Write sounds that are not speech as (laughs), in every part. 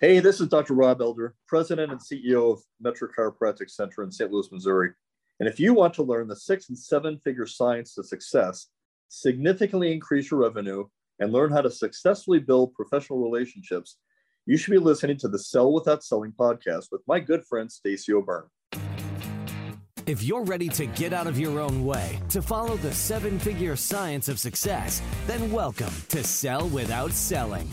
Hey, this is Dr. Rob Elder, President and CEO of Metro Chiropractic Center in St. Louis, Missouri. And if you want to learn the six and seven figure science to success, significantly increase your revenue, and learn how to successfully build professional relationships, you should be listening to the Sell Without Selling podcast with my good friend, Stacy O'Byrne. If you're ready to get out of your own way to follow the seven figure science of success, then welcome to Sell Without Selling.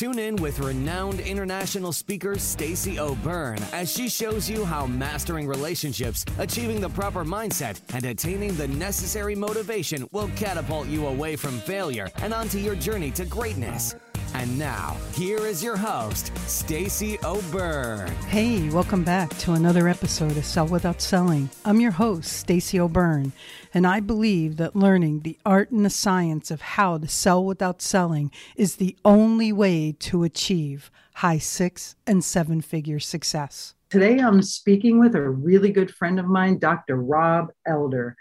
Tune in with renowned international speaker Stacy O'Byrne as she shows you how mastering relationships, achieving the proper mindset, and attaining the necessary motivation will catapult you away from failure and onto your journey to greatness. And now, here is your host, Stacy O'Byrne. Hey, welcome back to another episode of Sell Without Selling. I'm your host, Stacy O'Byrne, and I believe that learning the art and the science of how to sell without selling is the only way to achieve high six and seven figure success. Today, I'm speaking with a really good friend of mine, Dr. Rob Elder.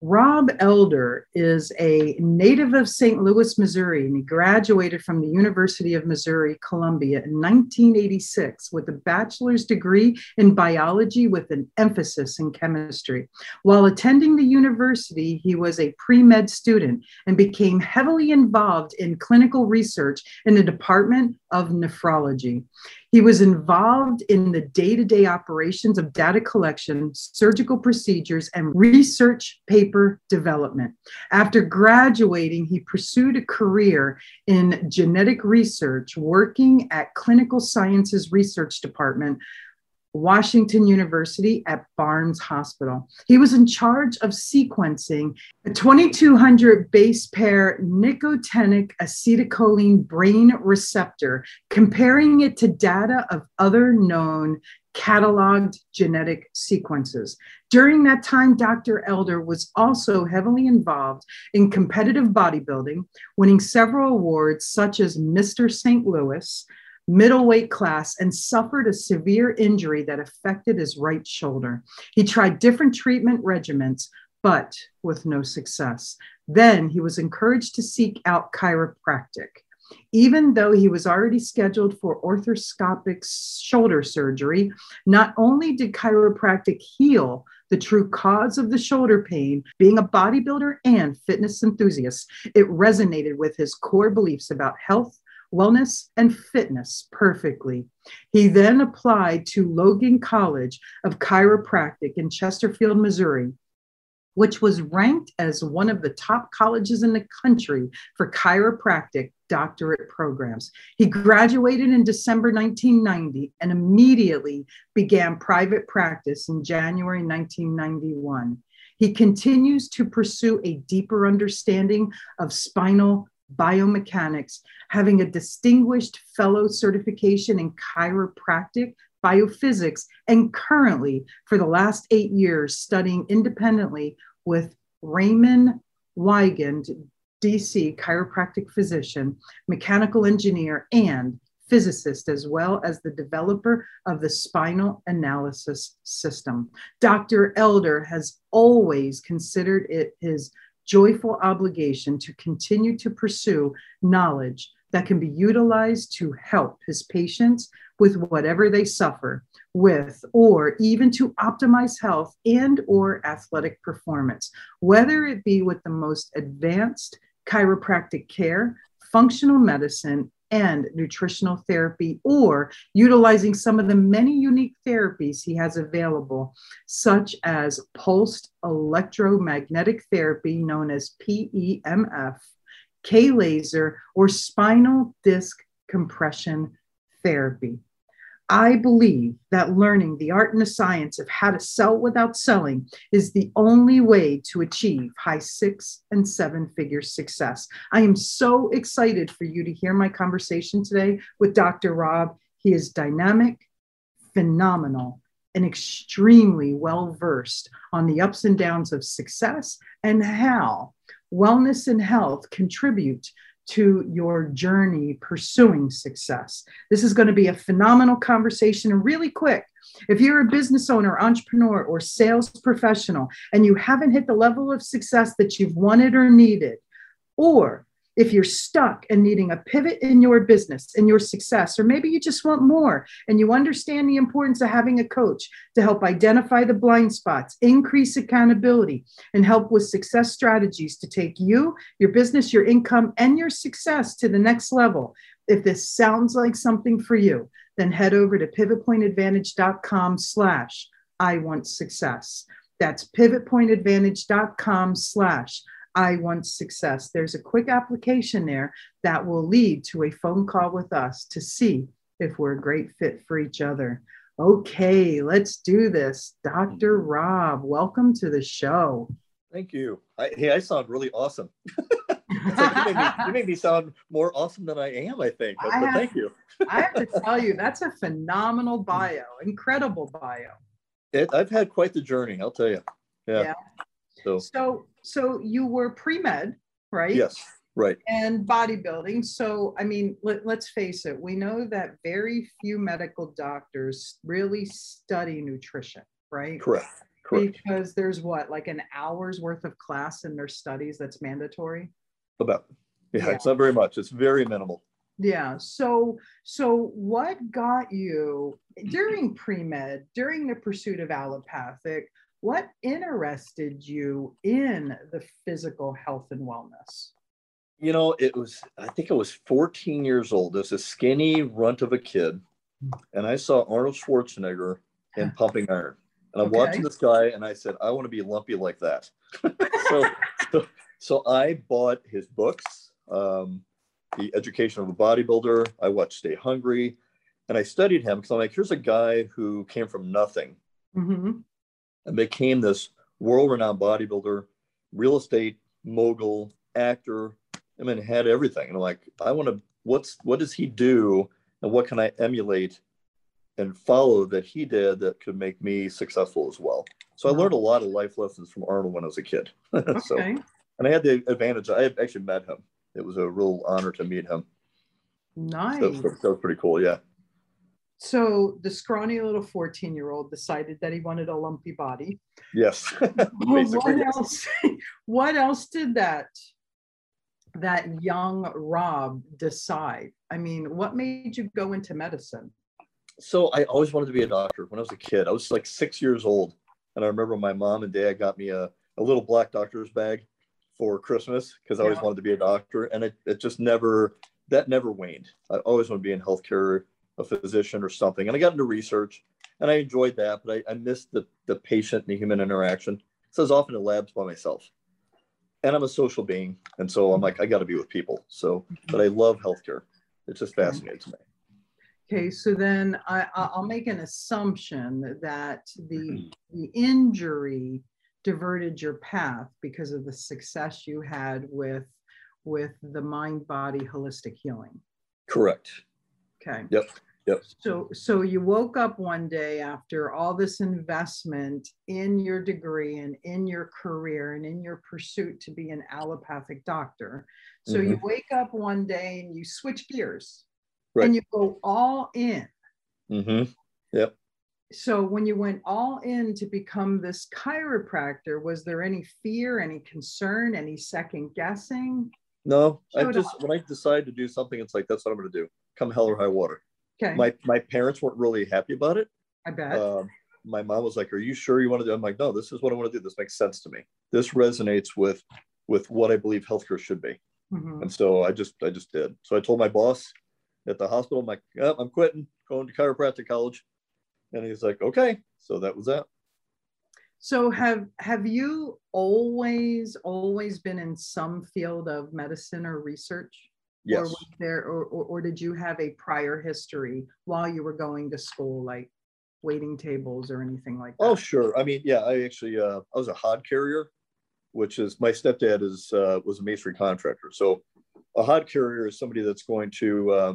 Rob Elder is a native of St. Louis, Missouri, and he graduated from the University of Missouri Columbia in 1986 with a bachelor's degree in biology with an emphasis in chemistry. While attending the university, he was a pre med student and became heavily involved in clinical research in the Department of Nephrology. He was involved in the day to day operations of data collection, surgical procedures, and research paper development. After graduating, he pursued a career in genetic research, working at Clinical Sciences Research Department Washington University at Barnes Hospital. He was in charge of sequencing a 2200 base pair nicotinic acetylcholine brain receptor, comparing it to data of other known cataloged genetic sequences. During that time, Dr. Elder was also heavily involved in competitive bodybuilding, winning several awards such as Mr. St. Louis, middleweight class and suffered a severe injury that affected his right shoulder. He tried different treatment regimens, but with no success. Then he was encouraged to seek out chiropractic. Even though he was already scheduled for orthoscopic shoulder surgery, not only did chiropractic heal the true cause of the shoulder pain, being a bodybuilder and fitness enthusiast, it resonated with his core beliefs about health, wellness, and fitness perfectly. He then applied to Logan College of Chiropractic in Chesterfield, Missouri, which was ranked as one of the top colleges in the country for chiropractic doctorate programs. He graduated in December 1990 and immediately began private practice in January 1991. He continues to pursue a deeper understanding of spinal biomechanics, having a distinguished fellow certification in chiropractic, biophysics, and currently, for the last eight years, studying independently with Raymond Weigand, DC chiropractic physician, mechanical engineer, and physicist, as well as the developer of the spinal analysis system. Dr. Elder has always considered it his joyful obligation to continue to pursue knowledge that can be utilized to help his patients with whatever they suffer with or even to optimize health and or athletic performance. Whether it be with the most advanced chiropractic care functional medicine and nutritional therapy, or utilizing some of the many unique therapies he has available, such as pulsed electromagnetic therapy, known as PEMF, K laser, or spinal disc compression therapy. I believe that learning the art and the science of how to sell without selling is the only way to achieve high six and seven figure success. I am so excited for you to hear my conversation today with Dr. Rob. He is dynamic, phenomenal, and extremely well versed on the ups and downs of success and how wellness and health contribute to your journey pursuing success. This is going to be a phenomenal conversation and really quick. If you're a business owner, entrepreneur, or sales professional and you haven't hit the level of success that you've wanted or needed, or if you're stuck and needing a pivot in your business in your success or maybe you just want more and you understand the importance of having a coach to help identify the blind spots increase accountability and help with success strategies to take you your business your income and your success to the next level. If this sounds like something for you then head over to pivotpointadvantage.com slash i want success. That's pivotpointadvantage.com slash I want success. There's a quick application there that will lead to a phone call with us to see if we're a great fit for each other. Okay, let's do this. Dr. Mm-hmm. Rob, welcome to the show. Thank you. I, hey, I sound really awesome. (laughs) like you, make me, you, make me, sound more awesome than I am, I think. But, I have, thank you. I have to (laughs) tell you, that's a phenomenal bio, incredible bio. It, I've had quite the journey, I'll tell you. Yeah. yeah. So, so, so you were pre med, right? Yes, right. And bodybuilding. So, I mean, let, let's face it, we know that very few medical doctors really study nutrition, right? Correct. Correct. Because there's what, like an hour's worth of class in their studies that's mandatory? About, yeah, yeah. it's not very much. It's very minimal. Yeah. So, so what got you during pre med, during the pursuit of allopathic? What interested you in the physical health and wellness? You know, it was, I think I was 14 years old. There's a skinny runt of a kid, and I saw Arnold Schwarzenegger in Pumping Iron. And I'm okay. watching this guy, and I said, I want to be lumpy like that. (laughs) so, so, so, I bought his books, um, The Education of a Bodybuilder. I watched Stay Hungry, and I studied him because I'm like, here's a guy who came from nothing. Mm-hmm and became this world renowned bodybuilder, real estate mogul, actor. I mean, had everything. And I'm like, I want to, what's, what does he do? And what can I emulate and follow that he did that could make me successful as well? So I learned a lot of life lessons from Arnold when I was a kid. (laughs) Okay. so, and I had the advantage, I actually met him. It was a real honor to meet him. Nice. So, that was pretty cool. Yeah. So the scrawny little 14 year old decided that he wanted a lumpy body. Yes. (laughs) (laughs) what else? (laughs) what else did that that young Rob decide? I mean, what made you go into medicine? So I always wanted to be a doctor when I was a kid. I was like six years old. And I remember my mom and dad got me a, a little black doctor's bag for Christmas because I always wanted to be a doctor. And it, it just never, that never waned. I always wanted to be in healthcare a physician or something. And I got into research and I enjoyed that, but I, I missed the, the patient and the human interaction. So I was often in labs by myself. And I'm a social being. And so I'm like, I got to be with people. So, but I love healthcare. It just fascinates me. Okay, so then I, I'll make an assumption that the, mm-hmm. the injury diverted your path because of the success you had with with the mind body holistic healing. Correct. Okay. Yep. Yep. So, so you woke up one day after all this investment in your degree and in your career and in your pursuit to be an allopathic doctor. So mm-hmm. you wake up one day and you switch gears right. and you go all in. Mm-hmm. Yep. So when you went all in to become this chiropractor, was there any fear, any concern, any second guessing? No, I just up. when I decide to do something, it's like that's what I'm going to do. Come hell or high water. Okay. My my parents weren't really happy about it. I bet. Um, my mom was like, "Are you sure you want to do?" I'm like, "No, this is what I want to do. This makes sense to me. This resonates with with what I believe healthcare should be." Mm-hmm. And so I just I just did. So I told my boss at the hospital, I'm like, oh, "I'm quitting, going to chiropractic college," and he's like, "Okay." So that was that. So have have you always always been in some field of medicine or research? Yes. Or was there or, or, or did you have a prior history while you were going to school, like waiting tables or anything like that? Oh, sure. I mean, yeah, I actually uh, I was a hod carrier, which is my stepdad is uh, was a masonry contractor. So a hod carrier is somebody that's going to uh,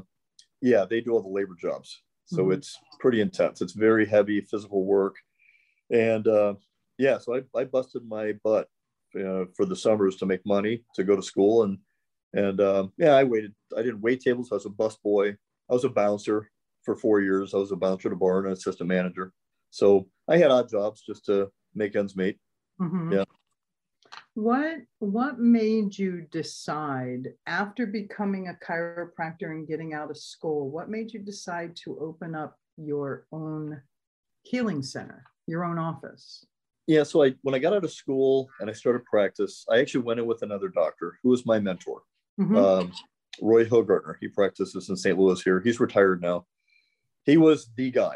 yeah, they do all the labor jobs. So mm-hmm. it's pretty intense. It's very heavy physical work. And uh, yeah, so I, I busted my butt uh, for the summers to make money to go to school. And, and um, yeah, I waited. I didn't wait tables. I was a bus boy. I was a bouncer for four years. I was a bouncer at a bar and an assistant manager. So I had odd jobs just to make ends meet. Mm-hmm. Yeah. what what made you decide after becoming a chiropractor and getting out of school what made you decide to open up your own healing center your own office yeah so i when i got out of school and i started practice i actually went in with another doctor who was my mentor mm-hmm. um, roy Hilgartner. he practices in st louis here he's retired now he was the guy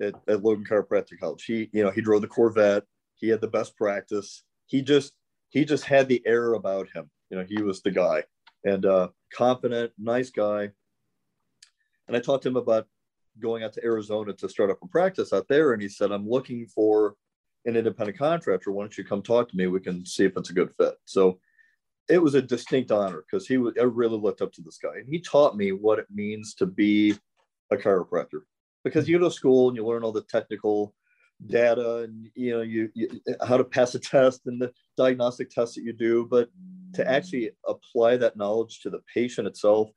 at, at logan chiropractic college he you know he drove the corvette he had the best practice he just he just had the air about him. You know, he was the guy and uh, confident, nice guy. And I talked to him about going out to Arizona to start up a practice out there. And he said, I'm looking for an independent contractor. Why don't you come talk to me? We can see if it's a good fit. So it was a distinct honor because he was, I really looked up to this guy. And he taught me what it means to be a chiropractor. Because you go to school and you learn all the technical data and you know you, you, how to pass a test and the diagnostic tests that you do but to actually apply that knowledge to the patient itself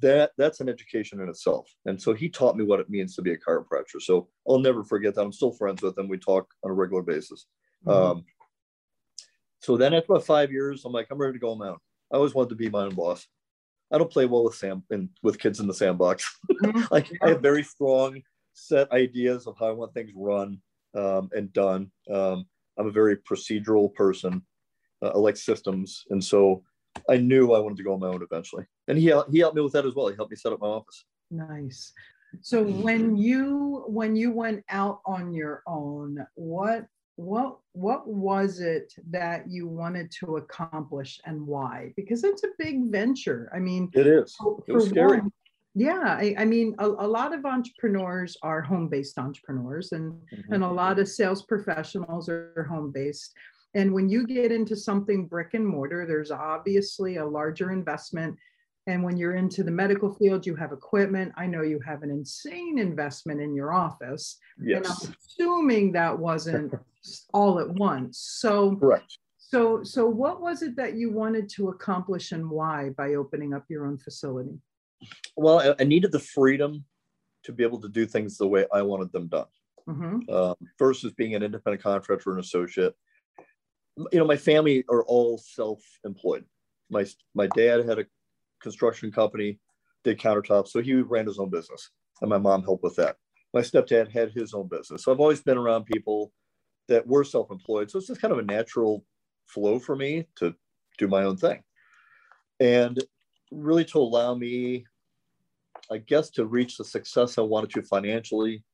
that that's an education in itself. And so he taught me what it means to be a chiropractor. So i'll never forget that. I'm still friends with him. We talk on a regular basis. Mm-hmm. um, so then after about five years i'm like i'm ready to go on my own i always wanted to be my own boss i don't play well with sam and with kids in the sandbox mm-hmm. (laughs) like i have very strong set ideas of how I want things run um, and done. Um, I'm a very procedural person. Uh, I like systems, and so I knew I wanted to go on my own eventually. And he he helped me with that as well. He helped me set up my office. Nice. So when you when you went out on your own, what what what was it that you wanted to accomplish and why? Because it's a big venture. I mean, it is. it was scary. One, yeah, I, I mean, a, a, lot of entrepreneurs are home-based entrepreneurs, and mm-hmm. and a lot of sales professionals are home-based. And when you get into something brick and mortar, there's obviously a larger investment. And when you're into the medical field, you have equipment. I know you have an insane investment in your office. Yes. And I'm assuming that wasn't all at once. So correct. So so what was it that you wanted to accomplish and why by opening up your own facility? well, I needed the freedom to be able to do things the way I wanted them done. Mm-hmm. Um, versus being an independent contractor or an associate. You know, my family are all self-employed. My my dad had a construction company, did countertops, so he ran his own business, and my mom helped with that. My stepdad had his own business, so I've always been around people that were self-employed. So it's just kind of a natural flow for me to do my own thing, and really to allow me I guess to reach the success I wanted to financially,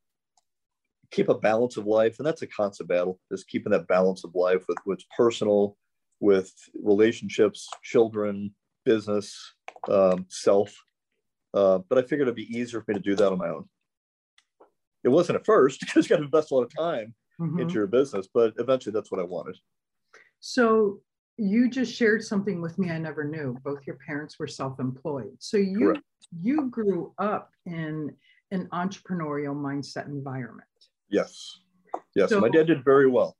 keep a balance of life, and that's a constant battle. Is keeping that balance of life with what's personal, with relationships, children, business, um, self. Uh, but I figured it'd be easier for me to do that on my own. It wasn't at first (laughs) because you got to invest a lot of time mm-hmm. into your business, but eventually that's what I wanted. So you just shared something with me I never knew. Both your parents were self-employed. So you Correct. you grew up in an entrepreneurial mindset environment. Yes. Yes. So, my dad did very well.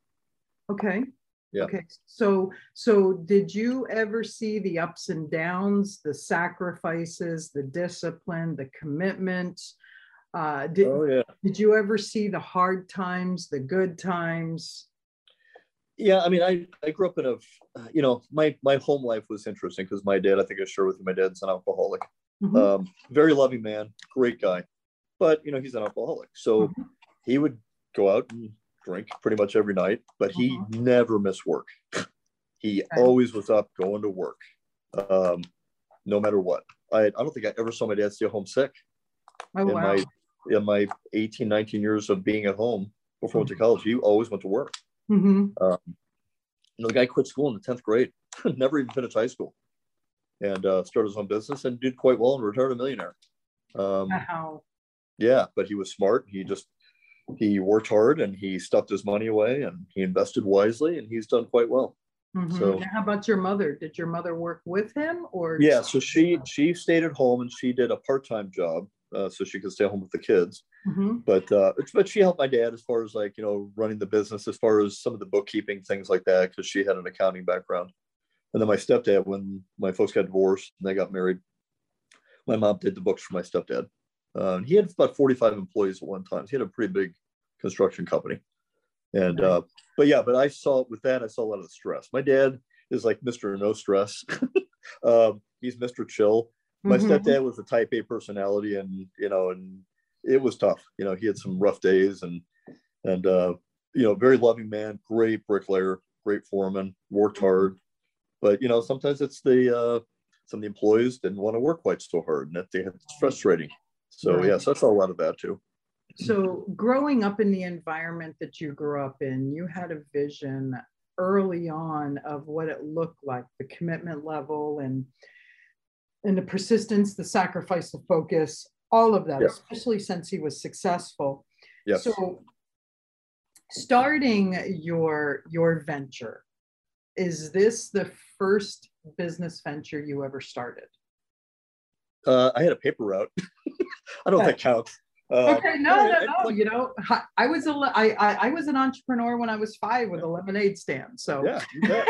Okay. Yeah. Okay. So so did you ever see the ups and downs, the sacrifices, the discipline, the commitment? Uh, did, oh, yeah. did you ever see the hard times, the good times? yeah i mean i i grew up in a you know my my home life was interesting because my dad i think i shared with you my dad's an alcoholic mm-hmm. um, very loving man great guy but you know he's an alcoholic so mm-hmm. he would go out and drink pretty much every night but he mm-hmm. never missed work he always was up going to work um, no matter what I, I don't think i ever saw my dad stay home sick oh, in wow. my in my 18 19 years of being at home before I went to mm-hmm. college he always went to work Mm-hmm. Um, you know, the guy quit school in the 10th grade, (laughs) never even finished high school, and uh, started his own business and did quite well and returned a millionaire. Um, wow. Yeah, but he was smart. He just he worked hard and he stuffed his money away and he invested wisely and he's done quite well. Mm-hmm. So how about your mother? Did your mother work with him or? Yeah, so she she stayed at home and she did a part time job uh, so she could stay home with the kids. Mm-hmm. But uh, but she helped my dad as far as like you know running the business, as far as some of the bookkeeping things like that, because she had an accounting background. And then my stepdad, when my folks got divorced and they got married, my mom did the books for my stepdad. Uh, he had about 45 employees at one time. He had a pretty big construction company. And uh, but yeah, but I saw with that I saw a lot of stress. My dad is like Mr. No Stress. (laughs) um, he's Mr. Chill. My mm-hmm. stepdad was a Type A personality, and you know, and it was tough. You know, he had some rough days, and and uh, you know, very loving man, great bricklayer, great foreman, worked hard. But you know, sometimes it's the uh, some of the employees didn't want to work quite so hard, and that they had, it's frustrating. So right. yes, I saw a lot of that too. So growing up in the environment that you grew up in, you had a vision early on of what it looked like, the commitment level and and the persistence, the sacrifice, the focus, all of that, especially since he was successful. Yes. So starting your your venture, is this the first business venture you ever started? Uh, I had a paper route. (laughs) I don't think counts. Uh, okay, no, no, no. you know, I was a, I, I, I was an entrepreneur when I was five with a lemonade stand. So yeah,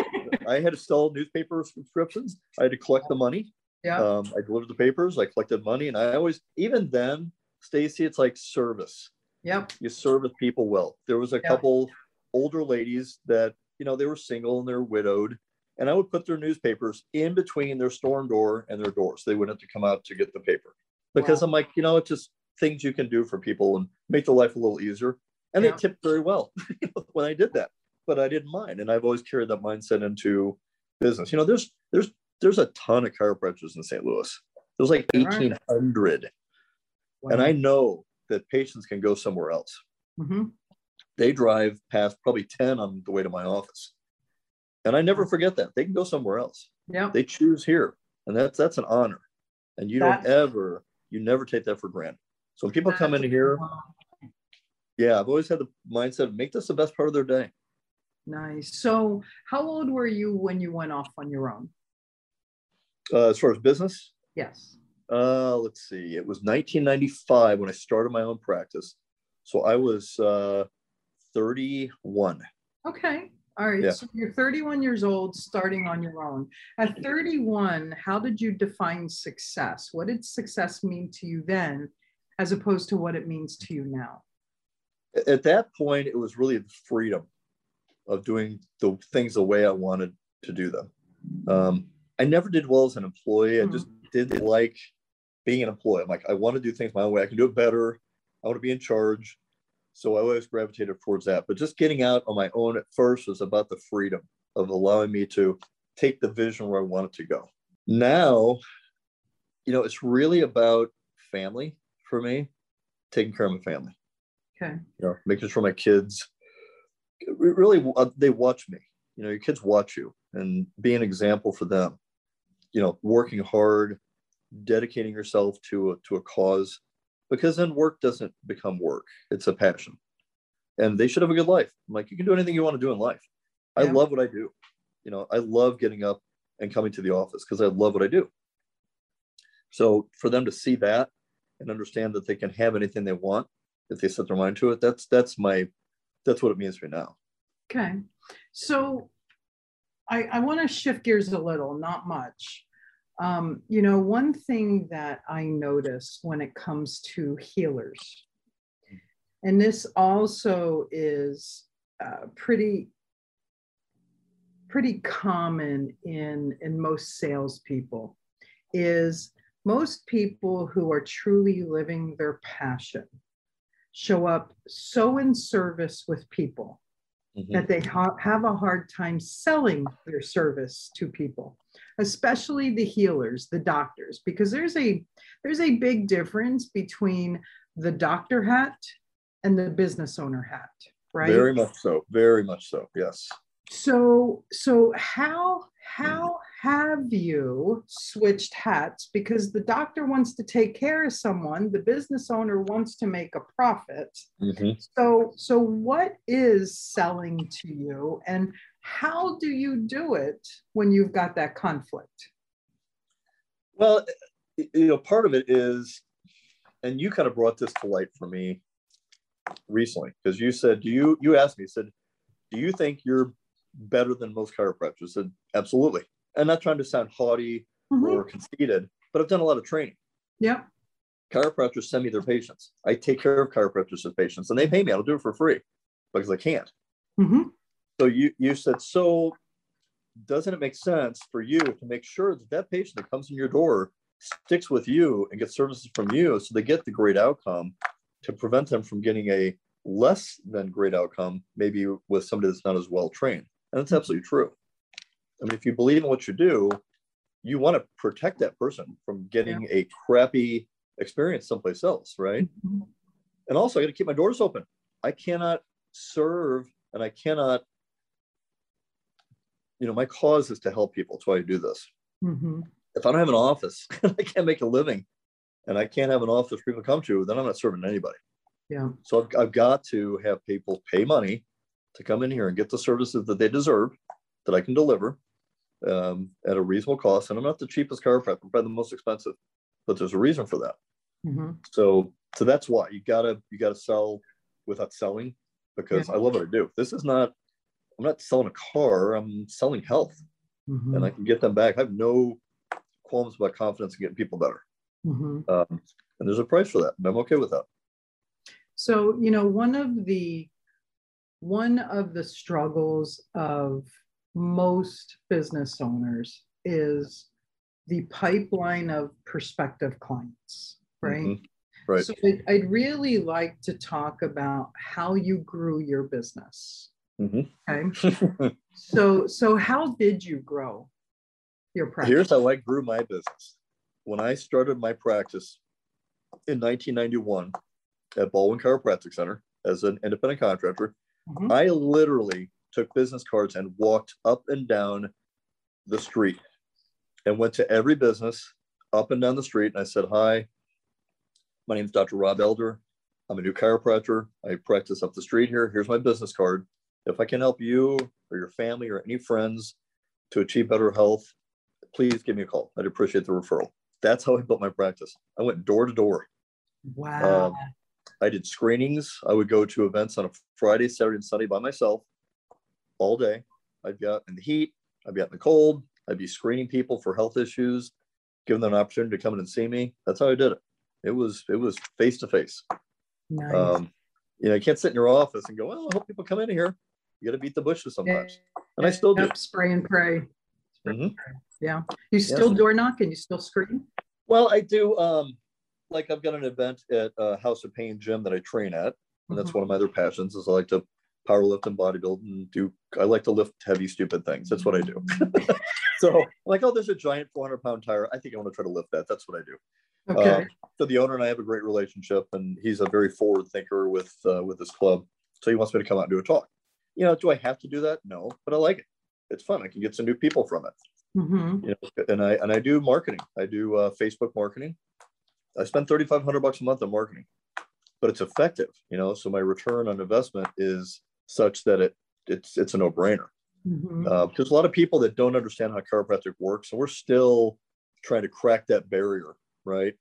I had to sell newspaper subscriptions. I had to collect the money. Yeah. Um, I delivered the papers. I collected money, and I always, even then, Stacy, it's like service. Yep. You service people well. There was a yep. couple older ladies that you know they were single and they're widowed, and I would put their newspapers in between their storm door and their doors. They wouldn't have to come out to get the paper because wow. I'm like, you know, it's just things you can do for people and make their life a little easier. And yeah. they tipped very well (laughs) when I did that, but I didn't mind. And I've always carried that mindset into business. You know, there's there's there's a ton of chiropractors in St. Louis. There's like 1,800, wow. and I know that patients can go somewhere else. Mm-hmm. They drive past probably 10 on the way to my office, and I never forget that they can go somewhere else. Yeah, they choose here, and that's that's an honor. And you don't ever, you never take that for granted. So when people come in here, yeah, I've always had the mindset of make this the best part of their day. Nice. So how old were you when you went off on your own? Uh, as far as business? Yes. Uh, let's see. It was 1995 when I started my own practice. So I was uh, 31. Okay. All right. Yeah. So you're 31 years old, starting on your own. At 31, how did you define success? What did success mean to you then? as opposed to what it means to you now? At that point, it was really the freedom of doing the things the way I wanted to do them. Um, I never did well as an employee. I just hmm. didn't like being an employee. I'm like, I want to do things my own way. I can do it better. I want to be in charge. So I always gravitated towards that. But just getting out on my own at first was about the freedom of allowing me to take the vision where I wanted to go. Now, you know, it's really about family for me, taking care of my family. Okay. You know, making sure my kids really uh, they watch me. You know, your kids watch you and be an example for them. You know, working hard, dedicating yourself to a, to a cause, because then work doesn't become work. It's a passion, and they should have a good life. I'm like, you can do anything you want to do in life. Yeah. I love what I do. You know, I love getting up and coming to the office because I love what I do. So for them to see that and understand that they can have anything they want if they set their mind to it. That's that's my that's what it means right now. Okay. So I, I want to shift gears a little, not much. Um, you know, one thing that I notice when it comes to healers, and this also is uh, pretty pretty common in in most salespeople, is most people who are truly living their passion show up so in service with people mm-hmm. that they ha- have a hard time selling their service to people especially the healers the doctors because there's a there's a big difference between the doctor hat and the business owner hat right? Very much so very much so yes. So so how how have you switched hats? Because the doctor wants to take care of someone the business owner wants to make a profit. Mm-hmm. so so what is selling to you? And how do you do it when you've got that conflict well you know part of it is and you kind of brought this to light for me recently because you said do you you asked me said do you think you're better than most chiropractors I said absolutely I'm not trying to sound haughty mm-hmm. or conceited, but I've done a lot of training. Yeah. Chiropractors send me their patients. I take care of chiropractors as patients and they pay me. I'll do it for free because I can't. Mm-hmm. So you you said so. Doesn't it make sense for you to make sure that that patient that comes in your door sticks with you and gets services from you, so they get the great outcome, to prevent them from getting a less than great outcome, maybe with somebody that's not as well trained. And that's absolutely true. I mean, if you believe in what you do, you want to protect that person from getting yeah. a crappy experience someplace else, right? Mm-hmm. And also, I got to keep my doors open. I cannot serve and I cannot, you know, my cause is to help people. That's why I do this. Mm-hmm. If I don't have an office, (laughs) I can't make a living and I can't have an office people come to, then I'm not serving anybody. Yeah. So I've, I've got to have people pay money to come in here and get the services that they deserve that I can deliver um, at a reasonable cost. And I'm not the cheapest chiropractor, I'm probably the most expensive, but there's a reason for that. Mm-hmm. So, so that's why you gotta you gotta sell without selling because yeah. I love what I do. This is not I'm not selling a car. I'm selling health, mm-hmm. and I can get them back. I have no qualms about confidence in getting people better. Mm-hmm. Um, and there's a price for that, and I'm okay with that. So, you know, one of the one of the struggles of most business owners is the pipeline of prospective clients, right? Mm-hmm. Right. So I'd, I'd, really like to talk about how you grew your business. Mm-hmm. Okay. (laughs) so so how did you grow your practice? Here's how I grew my business. When I started my practice in 1991 at Ballwin Chiropractic Center as an independent contractor, mm-hmm. I literally took business cards and walked up and down the street and went to every business up and down the street. And I said, Hi, my name is Dr. Rob Elder. I'm a new chiropractor. I practice up the street here. Here's my business card. If I can help you or your family or any friends to achieve better health, please give me a call. I'd appreciate the referral. That's how I built my practice. I went door to door. Wow. Um, I did screenings. I would go to events on a Friday, Saturday, and Sunday by myself all day. I'd be out in the heat. I'd be out in the cold. I'd be screening people for health issues, giving them an opportunity to come in and see me. That's how I did it. It was it was face to face. You know, you can't sit in your office and go, "Well, I hope people come in here." You got to beat the bushes sometimes, yeah. and I still do. Spray and pray. Spray mm-hmm. and pray. Yeah, you still yes. door knock and you still scream. Well, I do. Um, like I've got an event at uh, House of Pain gym that I train at, and that's mm-hmm. one of my other passions. Is I like to power lift and bodybuild and do I like to lift heavy, stupid things. That's what I do. (laughs) so like, oh, there's a giant 400 pound tire. I think I want to try to lift that. That's what I do. Okay. Um, so the owner and I have a great relationship, and he's a very forward thinker with uh, with this club. So he wants me to come out and do a talk. You know, do I have to do that? No, but I like it. It's fun. I can get some new people from it. Mm-hmm. You know, and I and I do marketing. I do uh, Facebook marketing. I spend 3,500 bucks a month on marketing, but it's effective. You know, so my return on investment is such that it it's it's a no brainer. Mm-hmm. Uh, because a lot of people that don't understand how chiropractic works, and we're still trying to crack that barrier, right?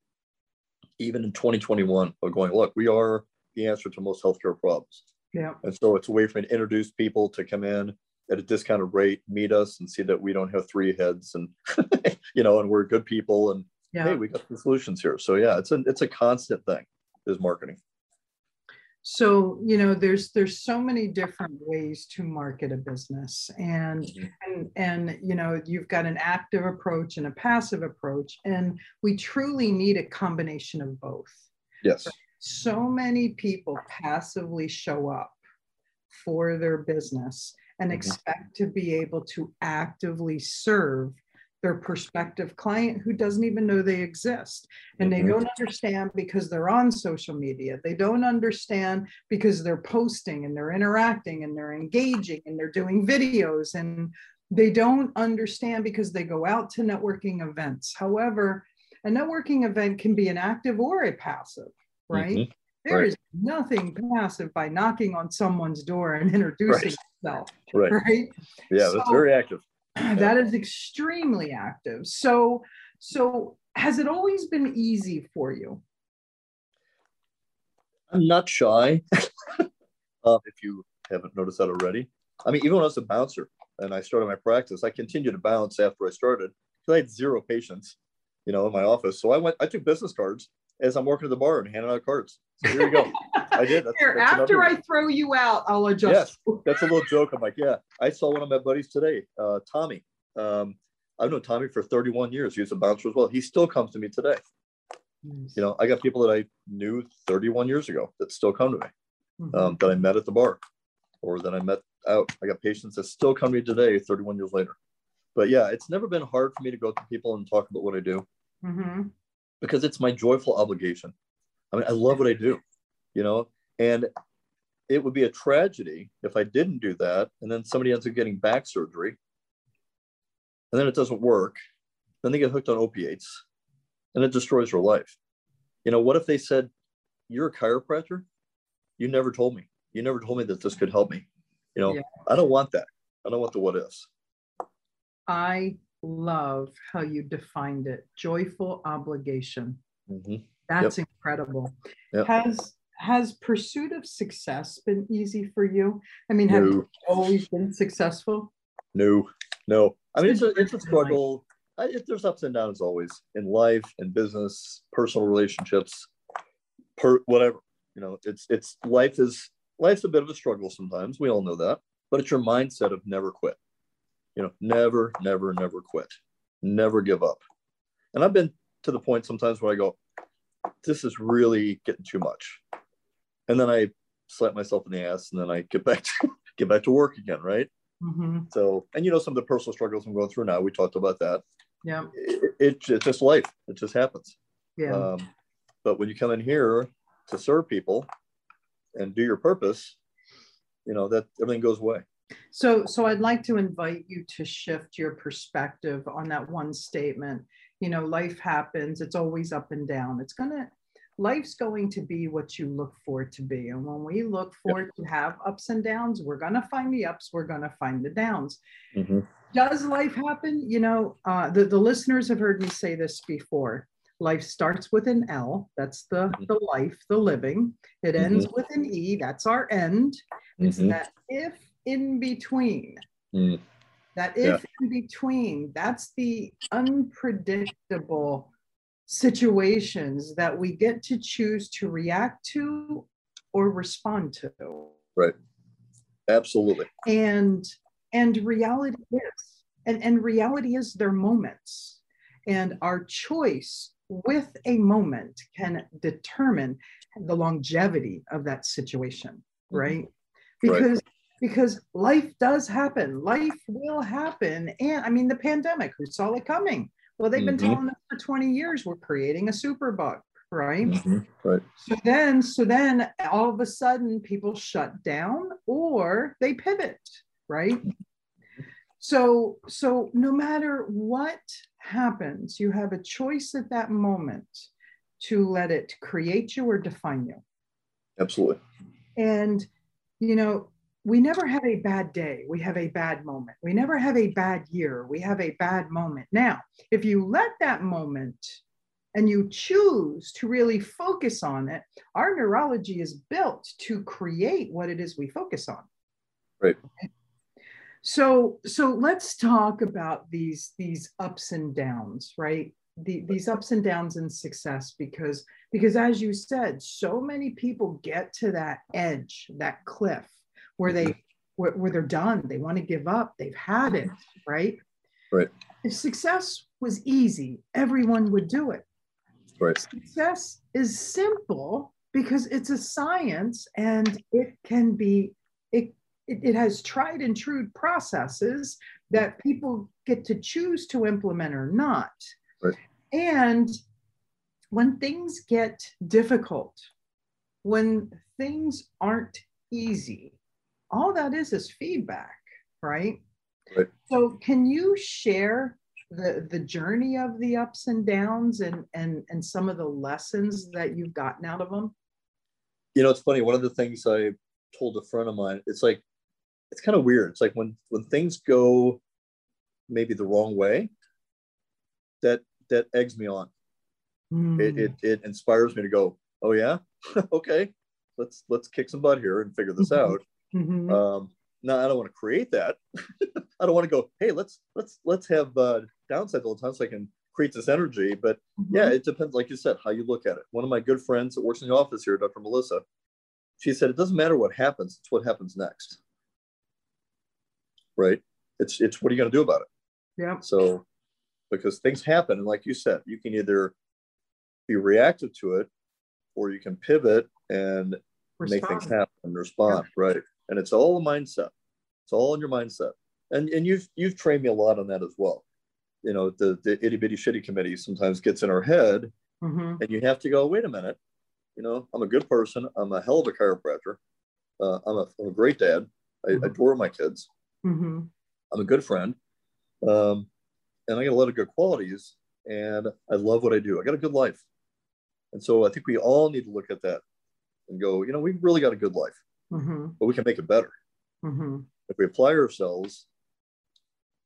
Even in 2021, of going, look, we are the answer to most healthcare problems. Yeah. And so it's a way for me to introduce people to come in at a discounted rate, meet us, and see that we don't have three heads, and (laughs) you know, and we're good people, and yeah. hey, we got the solutions here. So yeah, it's a it's a constant thing is marketing so you know there's there's so many different ways to market a business and mm-hmm. and and you know you've got an active approach and a passive approach and we truly need a combination of both yes so many people passively show up for their business and mm-hmm. expect to be able to actively serve their prospective client who doesn't even know they exist. And they mm-hmm. don't understand because they're on social media. They don't understand because they're posting and they're interacting and they're engaging and they're doing videos. And they don't understand because they go out to networking events. However, a networking event can be an active or a passive, right? Mm-hmm. There right. is nothing passive by knocking on someone's door and (laughs) introducing right. yourself. Right. Right. Yeah, so, that's very active. (clears throat) that is extremely active. So, so has it always been easy for you? I'm not shy. (laughs) uh, if you haven't noticed that already, I mean, even when I was a bouncer and I started my practice, I continued to bounce after I started because I had zero patients, you know, in my office. So I went, I took business cards as I'm working at the bar and handing out cards. So here you go. I did. That's, Here, that's after I throw you out, I'll adjust. Yes, (laughs) that's a little joke. I'm like, yeah. I saw one of my buddies today, uh, Tommy. Um, I've known Tommy for 31 years. He was a bouncer as well. He still comes to me today. Nice. You know, I got people that I knew 31 years ago that still come to me, mm-hmm. um, that I met at the bar or that I met out. I got patients that still come to me today, 31 years later. But yeah, it's never been hard for me to go to people and talk about what I do mm-hmm. Because it's my joyful obligation. I mean, I love what I do, you know, and it would be a tragedy if I didn't do that. And then somebody ends up getting back surgery and then it doesn't work. Then they get hooked on opiates and it destroys their life. You know, what if they said, You're a chiropractor? You never told me. You never told me that this could help me. You know, yeah. I don't want that. I don't want the what ifs. I love how you defined it joyful obligation. Mm-hmm. That's yep. incredible. Yep. Has has pursuit of success been easy for you? I mean, have no. you always been successful? No, no. I mean, it's a, it's a struggle. I, it, there's ups and downs always in life, in business, personal relationships, per whatever. You know, it's it's life is life's a bit of a struggle sometimes. We all know that, but it's your mindset of never quit. You know, never, never, never quit, never give up. And I've been to the point sometimes where I go, this is really getting too much, and then I slap myself in the ass, and then I get back (laughs) to get back to work again, right? Mm-hmm. So, and you know, some of the personal struggles I'm going through now, we talked about that. Yeah. It, it, it's just life. It just happens. Yeah. Um, but when you come in here to serve people and do your purpose, you know, that everything goes away. So, so I'd like to invite you to shift your perspective on that one statement. You know, life happens, it's always up and down. It's going to, life's going to be what you look for it to be. And when we look for yep. to have ups and downs, we're going to find the ups, we're going to find the downs. Mm-hmm. Does life happen? You know, uh, the, the listeners have heard me say this before. Life starts with an L, that's the, mm-hmm. the life, the living. It mm-hmm. ends with an E, that's our end. It's mm-hmm. that if in between. Mm. That if yeah. in between, that's the unpredictable situations that we get to choose to react to or respond to right absolutely and and reality is and and reality is their moments and our choice with a moment can determine the longevity of that situation mm-hmm. right because right. Because life does happen life will happen and i mean the pandemic who saw it coming well, they've been mm-hmm. telling us for 20 years we're creating a super bug, right? Mm-hmm. Right. So then, so then all of a sudden people shut down or they pivot, right? So, so no matter what happens, you have a choice at that moment to let it create you or define you. Absolutely. And you know, we never have a bad day. We have a bad moment. We never have a bad year. We have a bad moment. Now, if you let that moment and you choose to really focus on it, our neurology is built to create what it is we focus on. Right. So, so let's talk about these these ups and downs, right? The, these ups and downs in success because because as you said so many people get to that edge that cliff where they mm-hmm. where, where they're done. They want to give up. They've had it right? Right. If success was easy everyone would do it. Right. Success is simple because it's a science and it can be it it, it has tried and true processes that people get to choose to implement or not. Right. and when things get difficult when things aren't easy all that is is feedback, right? Right. So can you share the the journey of the ups and downs and and and some of the lessons that you've gotten out of them? You know, it's funny. One of the things I told a friend of mine, it's like it's kind of weird. It's like when when things go maybe the wrong way, that that eggs me on. Mm. It, it it inspires me to go, oh yeah, (laughs) okay, let's let's kick some butt here and figure this (laughs) out. Mm-hmm. Um, no, I don't want to create that. (laughs) I don't want to go, hey, let's let's let's have uh, downsides all the time so I can create this energy. But mm-hmm. yeah, it depends, like you said, how you look at it. One of my good friends that works in the office here, Dr. Melissa, she said, it doesn't matter what happens, it's what happens next. Right? It's it's what are you going to do about it? Yeah. So because things happen, and like you said, you can either be reactive to it or you can pivot and respond. make things happen and respond. Yeah. Right. And it's all a mindset. It's all in your mindset. And and you've you've trained me a lot on that as well. You know, the the itty bitty shitty committee sometimes gets in our head, mm-hmm. and you have to go, wait a minute. You know, I'm a good person. I'm a hell of a chiropractor. Uh, I'm, a, I'm a great dad. I mm-hmm. adore my kids. Mm-hmm. I'm a good friend. Um, and I got a lot of good qualities and I love what I do. I got a good life. And so I think we all need to look at that and go, you know, we really got a good life, mm-hmm. but we can make it better. Mm-hmm. If we apply ourselves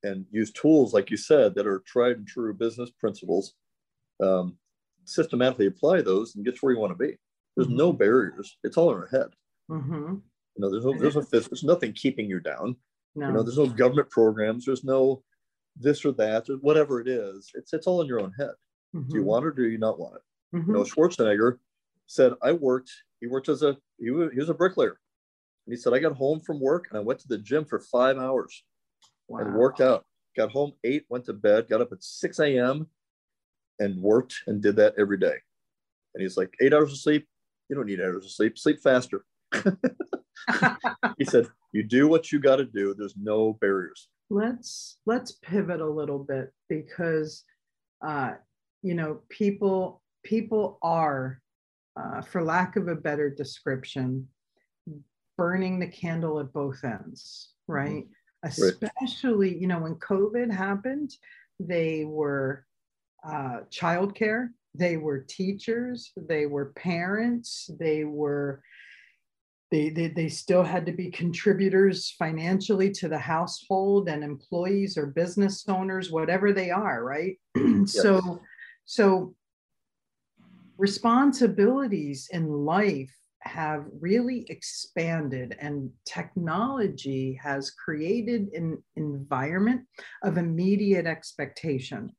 and use tools, like you said, that are tried and true business principles, um, systematically apply those and get to where you want to be. There's mm-hmm. no barriers. It's all in our head. Mm-hmm. You know, there's no, there's, a, (laughs) there's nothing keeping you down. No. You know, there's no government programs. There's no this or that or whatever it is. It's it's all in your own head. Mm-hmm. Do you mm-hmm. want it or do you not want it? Mm-hmm. You know, Schwarzenegger said, I worked, he worked as a, he was, he was a bricklayer. And he said, I got home from work and I went to the gym for five hours wow. and worked out. Got home eight, went to bed, got up at 6 a.m. and worked and did that every day. And he's like, eight hours of sleep. You don't need hours of sleep. Sleep faster. (laughs) (laughs) he said, you do what you got to do. There's no barriers let's let's pivot a little bit because uh, you know people people are uh, for lack of a better description burning the candle at both ends right mm-hmm. especially you know when covid happened they were uh, childcare they were teachers they were parents they were they, they, they still had to be contributors financially to the household and employees or business owners, whatever they are, right? (clears throat) yes. So, so responsibilities in life have really expanded and technology has created an environment of immediate expectation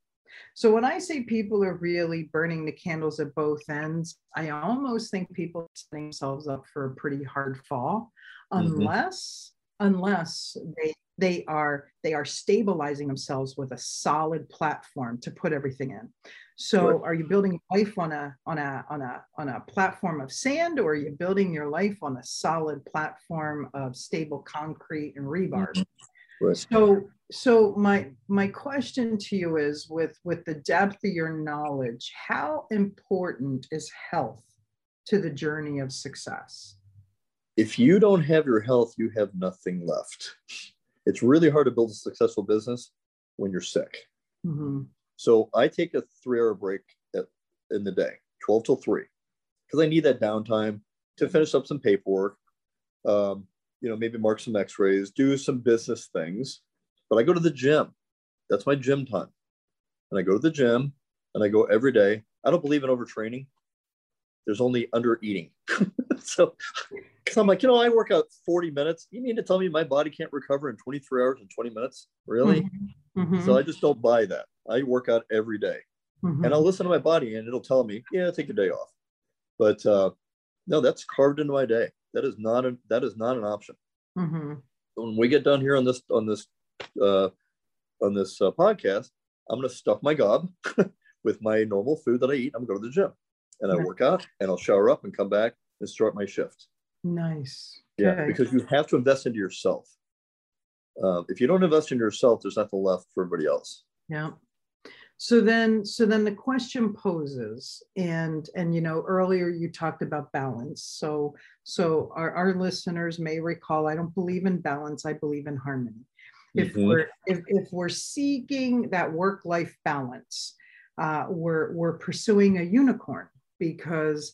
so when I say people are really burning the candles at both ends, I almost think people are setting themselves up for a pretty hard fall, unless mm-hmm. unless they they are they are stabilizing themselves with a solid platform to put everything in. So are you building life on a on a on a on a platform of sand or are you building your life on a solid platform of stable concrete and rebar? Mm-hmm. Right. So so my my question to you is with with the depth of your knowledge, how important is health to the journey of success? If you don't have your health, you have nothing left. It's really hard to build a successful business when you're sick. Mm-hmm. So I take a three hour break at, in the day, 12 till 3, because I need that downtime to finish up some paperwork. Um, you know, maybe mark some x-rays, do some business things. But I go to the gym. That's my gym time. And I go to the gym and I go every day. I don't believe in overtraining. There's only under eating. (laughs) (laughs) so because I'm like, you know, I work out 40 minutes. You mean to tell me my body can't recover in 23 hours and 20 minutes? Really? Mm-hmm. mm-hmm. So I just don't buy that. I work out every day. Mm-hmm. And I'll listen to my body and it'll tell me, yeah, take a day off. But uh, no, that's carved into my day. That is not a, that is not an option. Mm-hmm. When we get done here on this on this uh, on this uh, podcast, I'm going to stuff my gob (laughs) with my normal food that I eat. I'm going to go to the gym and I work out and I'll shower up and come back and start my shift. Nice. Yeah, okay. because you have to invest into yourself. Uh, if you don't invest in yourself, there's nothing left for everybody else. Yeah so then so then the question poses and and you know earlier you talked about balance so so our, our listeners may recall i don't believe in balance i believe in harmony if mm-hmm. we're if, if we're seeking that work life balance uh, we're we're pursuing a unicorn because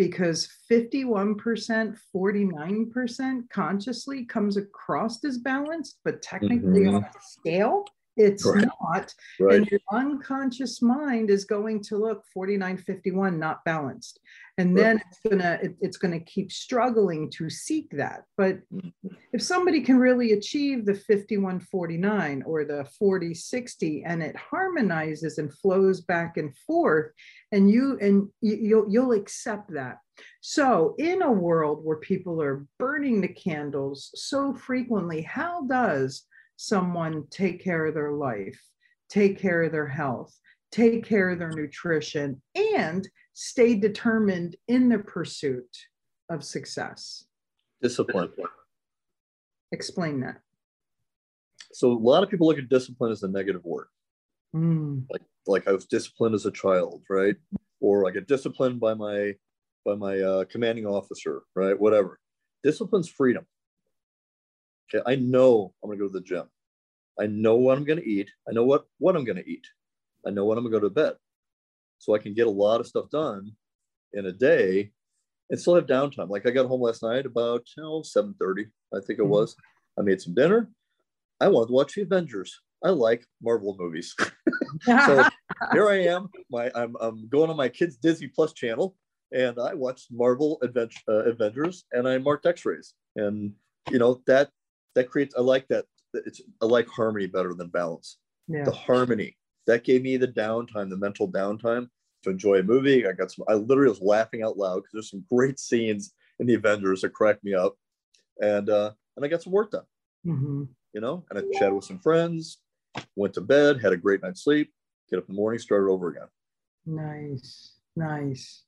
because 51% 49% consciously comes across as balanced but technically mm-hmm. on a scale it's right. not right. and your unconscious mind is going to look 4951 not balanced and then right. it's gonna it, it's gonna keep struggling to seek that but mm. if somebody can really achieve the 5149 or the 4060 and it harmonizes and flows back and forth and you and you, you'll you'll accept that so in a world where people are burning the candles so frequently how does someone take care of their life, take care of their health, take care of their nutrition, and stay determined in the pursuit of success. Discipline. Explain that. So a lot of people look at discipline as a negative word. Mm. Like like I was disciplined as a child, right? Or I get disciplined by my by my uh, commanding officer, right? Whatever. Discipline's freedom. Okay, I know I'm gonna go to the gym. I know what I'm gonna eat. I know what what I'm gonna eat. I know when I'm gonna go to bed. So I can get a lot of stuff done in a day and still have downtime. Like I got home last night about you know 7:30, I think it mm-hmm. was. I made some dinner. I wanted to watch the Avengers. I like Marvel movies. (laughs) so (laughs) here I am. My I'm, I'm going on my kids Disney Plus channel, and I watched Marvel Advent- uh, Avengers, and I marked X-rays, and you know that that creates i like that it's i like harmony better than balance. Yeah. the harmony that gave me the downtime the mental downtime to enjoy a movie. I got some i literally was laughing out loud because there's some great scenes in the avengers that cracked me up. And uh and i got some work done mm-hmm. you know and i chatted with some friends went to bed had a great night's sleep get up in the morning started over again. Nice nice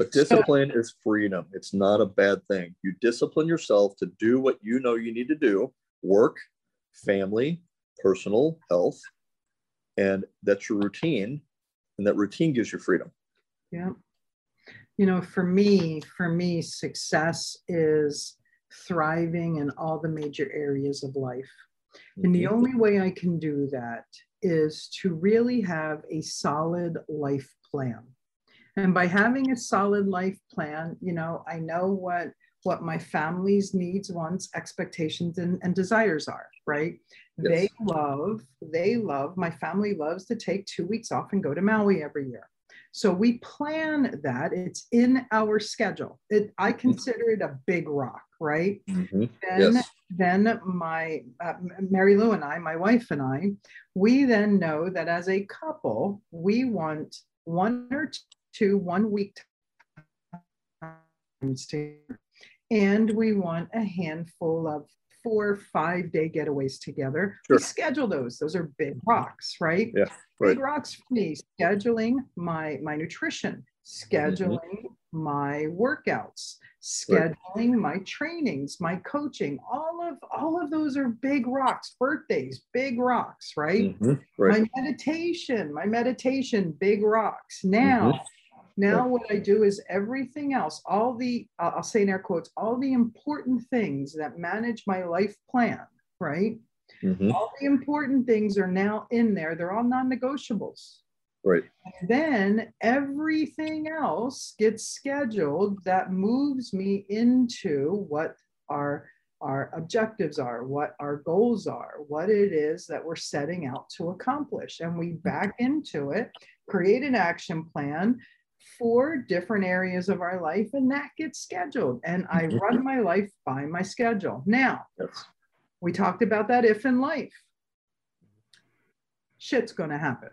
but (laughs) discipline is freedom. It's not a bad thing. You discipline yourself to do what you know you need to do work, family, personal, health. And that's your routine. And that routine gives you freedom. Yeah. You know, for me, for me, success is thriving in all the major areas of life. And the mm-hmm. only way I can do that is to really have a solid life plan. And by having a solid life plan, you know, I know what what my family's needs, wants, expectations, and, and desires are, right? Yes. They love, they love, my family loves to take two weeks off and go to Maui every year. So we plan that. It's in our schedule. It, I mm-hmm. consider it a big rock, right? Mm-hmm. Then, yes. then my uh, Mary Lou and I, my wife and I, we then know that as a couple, we want one or to one week times and we want a handful of four five day getaways together sure. we schedule those those are big rocks right yeah right. big rocks for me scheduling my my nutrition scheduling mm-hmm. my workouts scheduling right. my trainings my coaching all of all of those are big rocks birthdays big rocks right, mm-hmm. right. my meditation my meditation big rocks now mm-hmm now, what I do is everything else, all the, I'll say in air quotes, all the important things that manage my life plan, right? Mm-hmm. All the important things are now in there. They're all non negotiables. Right. And then everything else gets scheduled that moves me into what our our objectives are, what our goals are, what it is that we're setting out to accomplish. And we back into it, create an action plan, four different areas of our life, and that gets scheduled. And I mm-hmm. run my life by my schedule. Now, yes. we talked about that if in life, shit's going to happen.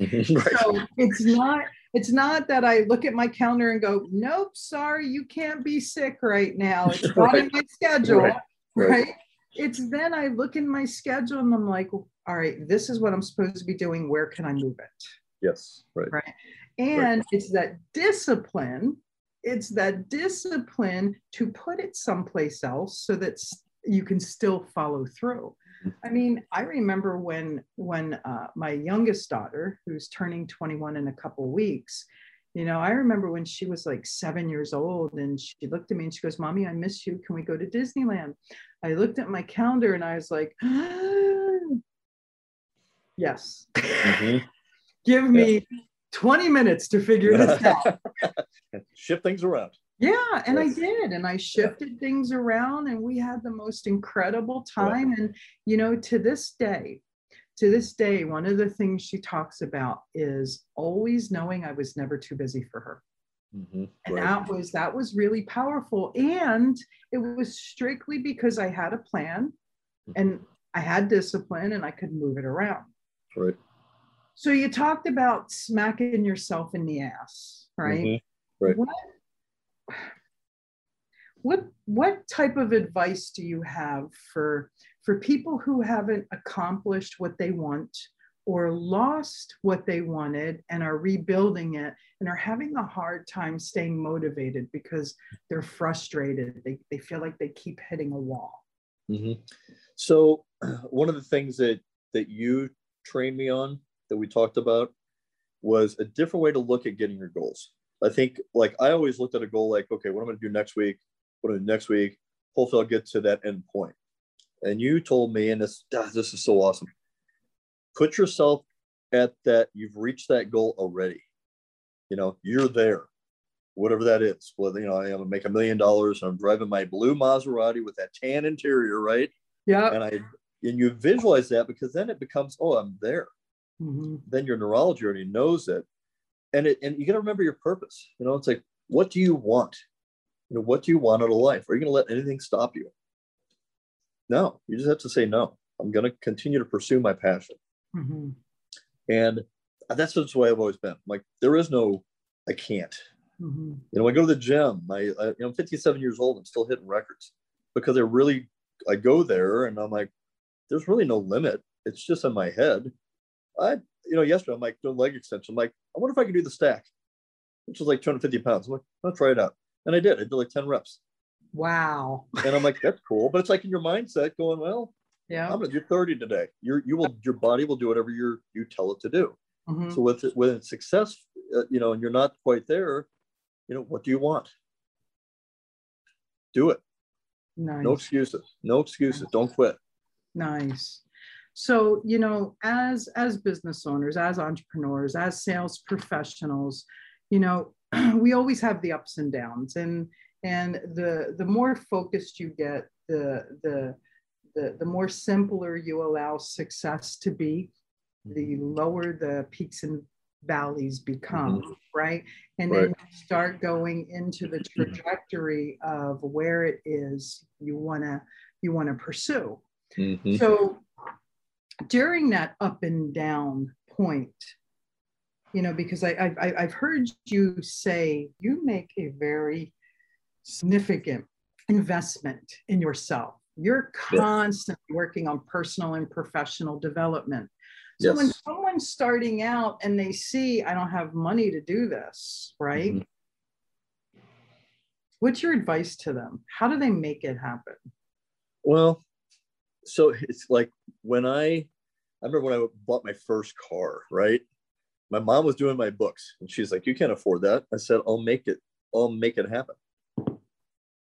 Mm-hmm. (laughs) right. So it's not it's not that I look at my calendar and go, nope, sorry, you can't be sick right now. It's (laughs) not right. in my schedule. Right. right. right. It's then I look in my schedule and I'm like, all right, this is what I'm supposed to be doing. Where can I move it? Yes. Right. Right. And right. it's that discipline, it's that discipline to put it someplace else so that you can still follow through. Mm-hmm. I mean, I remember when when uh, my youngest daughter, who's turning 21 in a couple weeks, you know, I remember when she was like seven years old and she looked at me and she goes, Mommy, I miss you. Can we go to Disneyland? I looked at my calendar and I was like, (gasps) Yes. Mm-hmm. (laughs) Give me 20 minutes to figure this (laughs) out. Shift things around. Yeah, and yes. I did. And I shifted yeah. things around and we had the most incredible time. And, you know, to this day, to this day, one of the things she talks about is always knowing I was never too busy for her. Mm-hmm. And right. that was that was really powerful. And it was strictly because I had a plan mm-hmm. and I had discipline and I could move it around. Right. So you talked about smacking yourself in the ass, right? Mm-hmm. Right. What what what type of advice do you have for for people who haven't accomplished what they want or lost what they wanted and are rebuilding it and are having a hard time staying motivated because they're frustrated they, they feel like they keep hitting a wall mm-hmm. so (clears throat) one of the things that that you trained me on that we talked about was a different way to look at getting your goals. I think like i always looked at a goal like okay what i'm going to do next week? What am next week? Hopefully i'll get to that end point. point and you told me and this ah, this is so awesome. Put yourself at that you've reached that goal already. You know you're there whatever that is. Well you know i'm gonna make a million dollars i'm driving my blue maserati with that tan interior right? Yeah. And i and you visualize that because then it becomes oh i'm there mm-hmm. then your neurology already knows it and it and you got to remember your purpose you know it's like what do you want you know what do you want out of life are you going to let anything stop you no you just have to say no i'm going to continue to pursue my passion Mm-hmm. And that's just the way I've always been. Like there is no, I can't. Mm-hmm. You know, I go to the gym. I, I, you know, I'm 57 years old. I'm still hitting records because I really, I go there and I'm like, there's really no limit. It's just in my head. I, you know, yesterday I'm like doing leg extension. I'm like, I wonder if I can do the stack, which is like 250 pounds. I'm like, I'll try it out. And I did. I did like 10 reps. Wow. And I'm like, that's cool. But it's like in your mindset going, well, yeah. I'm gonna do 30 today. You're you will your body will do whatever you you tell it to do. Mm-hmm. So with it, with success, uh, you know, and you're not quite there, you know, what do you want? Do it. Nice. No excuses. No excuses. Don't quit. Nice. So, you know, as as business owners, as entrepreneurs, as sales professionals, you know, (clears throat) we always have the ups and downs and and the the more focused you get, the the the, the more simpler you allow success to be, the mm-hmm. lower the peaks and valleys become, mm-hmm. right? And right. then start going into the (clears throat) trajectory of where it is you wanna you wanna pursue. Mm-hmm. So during that up and down point, you know, because I, I I've heard you say you make a very significant investment in yourself you're constantly yeah. working on personal and professional development. So yes. when someone's starting out and they see, I don't have money to do this, right? Mm-hmm. What's your advice to them? How do they make it happen? Well, so it's like when I, I remember when I bought my first car, right? My mom was doing my books and she's like, you can't afford that. I said, I'll make it, I'll make it happen.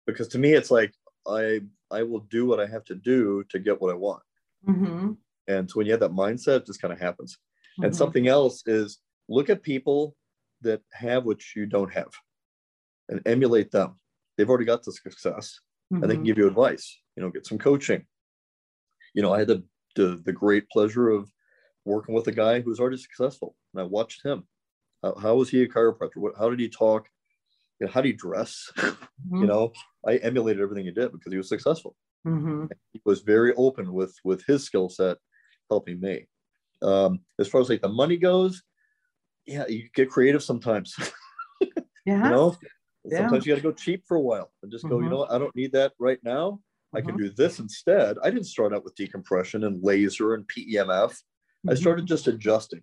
Because to me, it's like, I I will do what I have to do to get what I want. Mm-hmm. And so when you have that mindset, it just kind of happens. Mm-hmm. And something else is look at people that have what you don't have and emulate them. They've already got the success mm-hmm. and they can mm-hmm. give you advice, you know, get some coaching. You know, I had the, the, the great pleasure of working with a guy who was already successful and I watched him. How, how was he a chiropractor? What, how did he talk? You know, how do you dress? (laughs) Mm-hmm. You know, I emulated everything he did because he was successful. Mm-hmm. He was very open with with his skill set, helping me. Um, as far as like the money goes, yeah, you get creative sometimes. (laughs) yeah. You know, yeah. sometimes you got to go cheap for a while and just go. Mm-hmm. You know. I don't need that right now. I can mm-hmm. do this instead. I didn't start out with decompression and laser and PEMF. I started mm-hmm. just adjusting,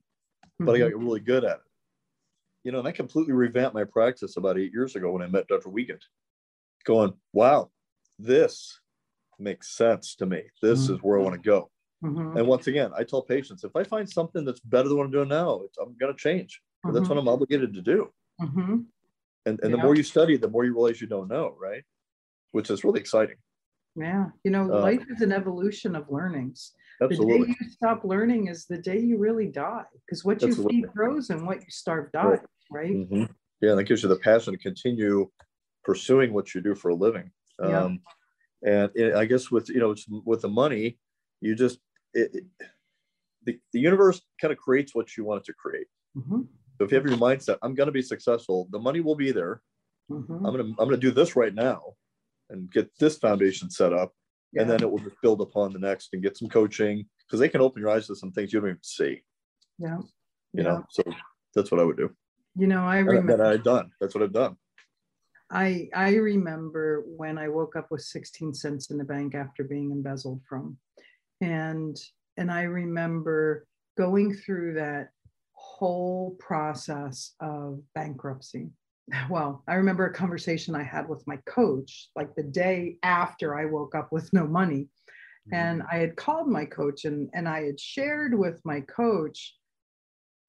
but I got mm-hmm. really good at it you know, and I completely revamped my practice about eight years ago when I met Dr. Wiegand, going, wow, this makes sense to me. This mm-hmm. is where I want to go. Mm-hmm. And once again, I tell patients if I find something that's better than what I'm doing now, I'm going to change. Mm-hmm. That's what I'm obligated to do. Mm-hmm. And, and yeah. the more you study, the more you realize you don't know, right? Which is really exciting. Yeah. You know, uh, life is an evolution of learnings. Absolutely. The day you stop learning is the day you really die because what you feed grows and what you starve dies, right? right? Mm-hmm. Yeah. that gives you the passion to continue pursuing what you do for a living. Yeah. Um, and it, I guess with, you know, with the money, you just, it, it, the, the universe kind of creates what you want it to create. Mm-hmm. So if you have your mindset, I'm going to be successful, the money will be there. Mm-hmm. I'm going to I'm going to do this right now, and get this foundation set up, yeah. and then it will just build upon the next and get some coaching because they can open your eyes to some things you don't even see. Yeah. You yeah. know, so that's what I would do. You know, I remember that I've done. That's what I've done. I I remember when I woke up with 16 cents in the bank after being embezzled from. And and I remember going through that whole process of bankruptcy. (sighs) Well, I remember a conversation I had with my coach like the day after I woke up with no money. And mm-hmm. I had called my coach and, and I had shared with my coach,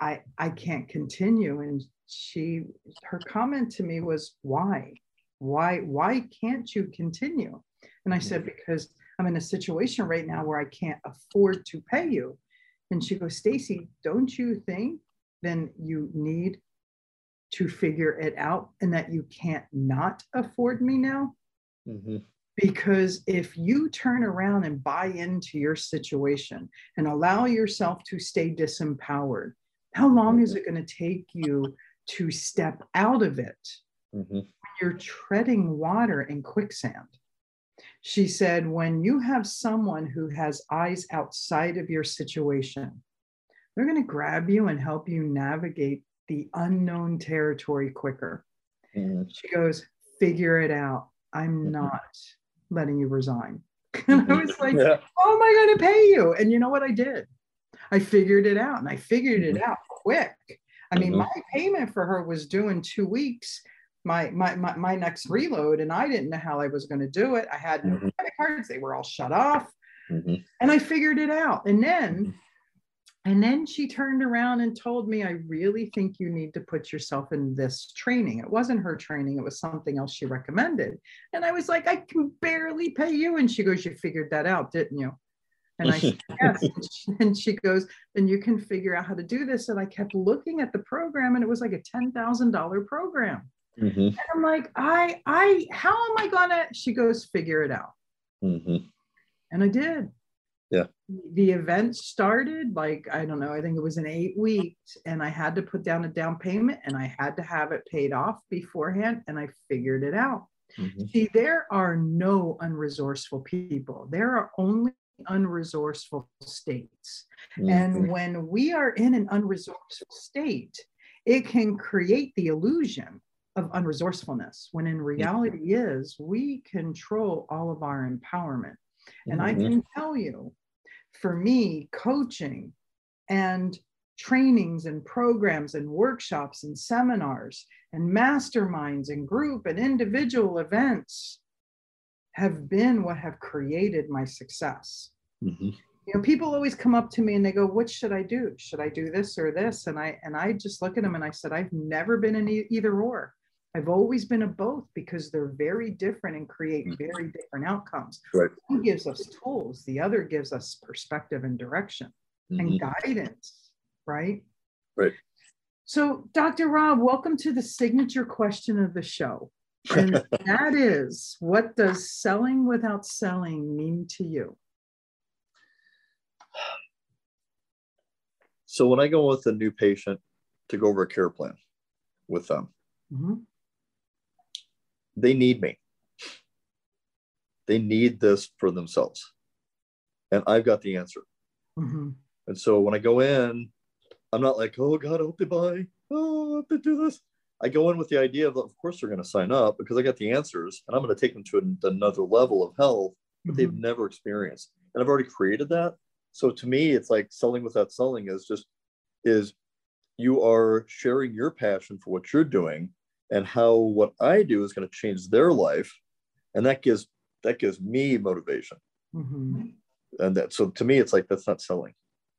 I I can't continue. And she her comment to me was, why? Why why can't you continue? And I said, mm-hmm. because I'm in a situation right now where I can't afford to pay you. And she goes, Stacy, don't you think then you need to figure it out and that you can't not afford me now? Mm-hmm. Because if you turn around and buy into your situation and allow yourself to stay disempowered, how long is it going to take you to step out of it? Mm-hmm. You're treading water in quicksand. She said, when you have someone who has eyes outside of your situation, they're going to grab you and help you navigate the unknown territory quicker. Mm-hmm. She goes, figure it out. I'm mm-hmm. not letting you resign. (laughs) and I was like, yeah. oh, am I going to pay you? And you know what I did? I figured it out and I figured it mm-hmm. out quick. I mean, mm-hmm. my payment for her was due in two weeks my my my, my next reload and i didn't know how i was going to do it i had no mm-hmm. credit cards they were all shut off mm-hmm. and i figured it out and then mm-hmm. And then she turned around and told me i really think you need to put yourself in this training it wasn't her training it was something else she recommended and i was like i can barely pay you and she goes you figured that out didn't you and I said, (laughs) yes. And she, and she goes, then you can figure out how to do this. And I kept looking at the program and it was like a $10,000 program. Mm-hmm. And I'm like, I, I, how am I gonna? She goes, figure it out. Mm-hmm. And I did. The event started like, I don't know, I think it was in eight weeks. And I had to put down a down payment and I had to have it paid off beforehand. And I figured it out. Mm-hmm. See, there are no unresourceful people. There are only unresourceful states. Mm-hmm. And when we are in an unresourceful state, it can create the illusion of unresourcefulness when in reality is we control all of our empowerment and mm-hmm. i can tell you for me coaching and trainings and programs and workshops and seminars and masterminds and group and individual events have been what have created my success. Mm-hmm. you know people always come up to me and they go what should i do? Should i do this or this? And i and i just look at them and i said i've never been in either or I've always been a both because they're very different and create mm-hmm. very different outcomes. Right. One gives us tools, the other gives us perspective and direction mm-hmm. and guidance, right? Right. So, Dr. Rob, welcome to the signature question of the show. And (laughs) that is what does selling without selling mean to you? So, when I go with a new patient to go over a care plan with them, mm-hmm they need me. They need this for themselves. And I've got the answer. Mm-hmm. And so when I go in, I'm not like, oh God, I hope they buy. Oh, I hope they do this. I go in with the idea of, of course, they're going to sign up because I got the answers and I'm going to take them to another level of health that mm-hmm. they've never experienced. And I've already created that. So to me, it's like selling without selling is just, is you are sharing your passion for what you're doing and how what I do is going to change their life, and that gives that gives me motivation. Mm-hmm. And that so to me, it's like that's not selling.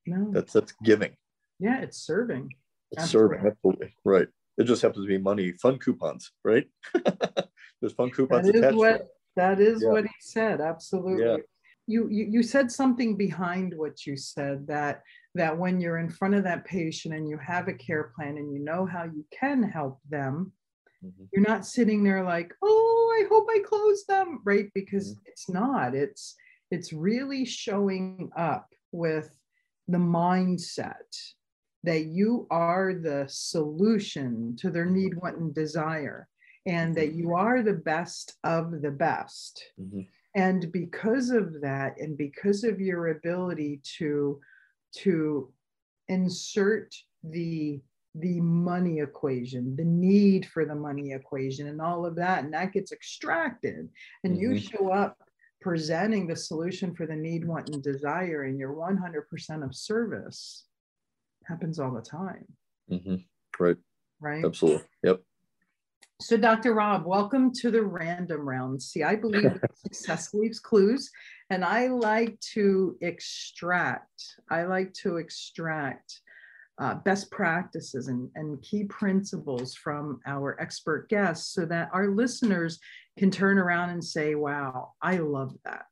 No, that's that's giving. Yeah, it's serving. It's absolutely. serving absolutely right. It just happens to be money, fun coupons, right? (laughs) There's fun coupons that is what, That is yeah. what he said. Absolutely. Yeah. You, you you said something behind what you said that that when you're in front of that patient and you have a care plan and you know how you can help them Mm-hmm. You're not sitting there like, oh, I hope I close them, right? Because mm-hmm. it's not. It's it's really showing up with the mindset that you are the solution to their need, want, and desire, and that you are the best of the best. Mm-hmm. And because of that, and because of your ability to to insert the the money equation, the need for the money equation, and all of that, and that gets extracted, and mm-hmm. you show up presenting the solution for the need, want, and desire, and you're 100% of service happens all the time. Mm-hmm. Right. Right. Absolutely. Yep. So, Dr. Rob, welcome to the random round. See, I believe (laughs) success leaves clues, and I like to extract, I like to extract uh, best practices and, and key principles from our expert guests so that our listeners can turn around and say, wow, I love that.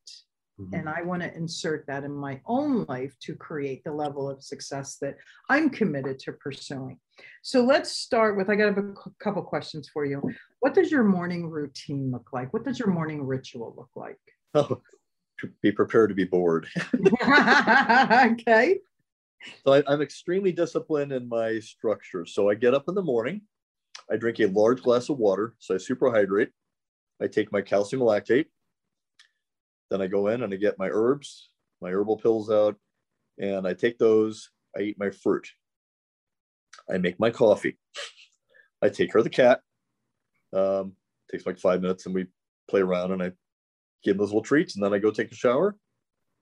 Mm-hmm. And I want to insert that in my own life to create the level of success that I'm committed to pursuing. So let's start with I got a couple questions for you. What does your morning routine look like? What does your morning ritual look like? (laughs) Oh, be prepared to be bored. (laughs) okay. So I, I'm extremely disciplined in my structure. So I get up in the morning, I drink a large glass of water, so I superhydrate. I take my calcium lactate. Then I go in and I get my herbs, my herbal pills out, and I take those. I eat my fruit. I make my coffee. I take her the cat. Um, takes like five minutes, and we play around, and I give those little treats, and then I go take a shower.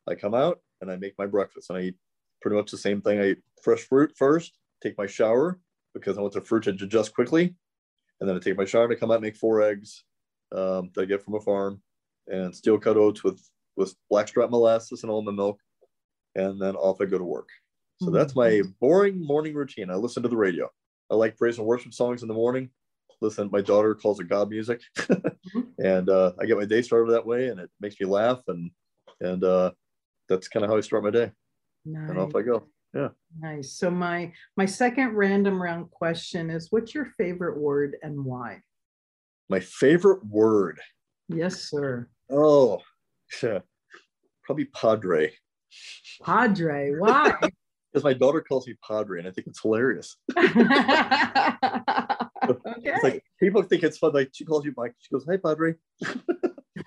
I come out and I make my breakfast, and I eat pretty much the same thing. I eat fresh fruit first, take my shower because I want the fruit to digest quickly, and then I take my shower to come out and make four eggs um, that I get from a farm, and steel cut oats with with blackstrap molasses and almond milk, and then off I go to work. So mm-hmm. that's my boring morning routine. I listen to the radio. I like praise and worship songs in the morning. Listen, my daughter calls it God music, (laughs) mm-hmm. and uh, I get my day started that way, and it makes me laugh, and and uh, that's kind of how I start my day. Nice. And off I go. Yeah. Nice. So my my second random round question is, what's your favorite word and why? My favorite word. Yes, sir. Oh, (laughs) yeah. probably Padre. Padre. Why? (laughs) because my daughter calls me Padre, and I think it's hilarious. okay. (laughs) It's like people think it's fun. Like she calls you Mike. She goes, "Hey, Padre."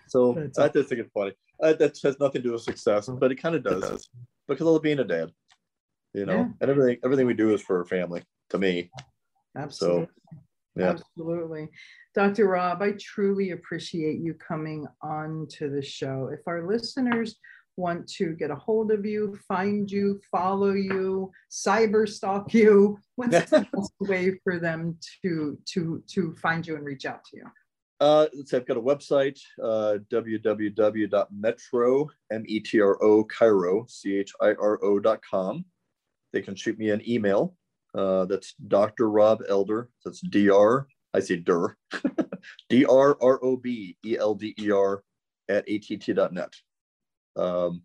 so That's I just think it's funny. Uh, that has nothing to do with success, but it kind of does because of being a dad. You know, yeah. and everything everything we do is for our family. To me. Absolutely. So, yeah. Absolutely. Dr. Rob, I truly appreciate you coming on to the show. If our listeners want to get a hold of you, find you, follow you, cyber stalk you, what's the (laughs) best way for them to to to find you and reach out to you? Uh, so I've got a website, uh, www.metro, M-E-T-R-O, Chiro, C-H-I-R-O.com. They can shoot me an email. Uh, that's Dr. Rob Elder. That's D-R, I say DER, (laughs) D-R-R-O-B-E-L-D-E-R at att.net. Um,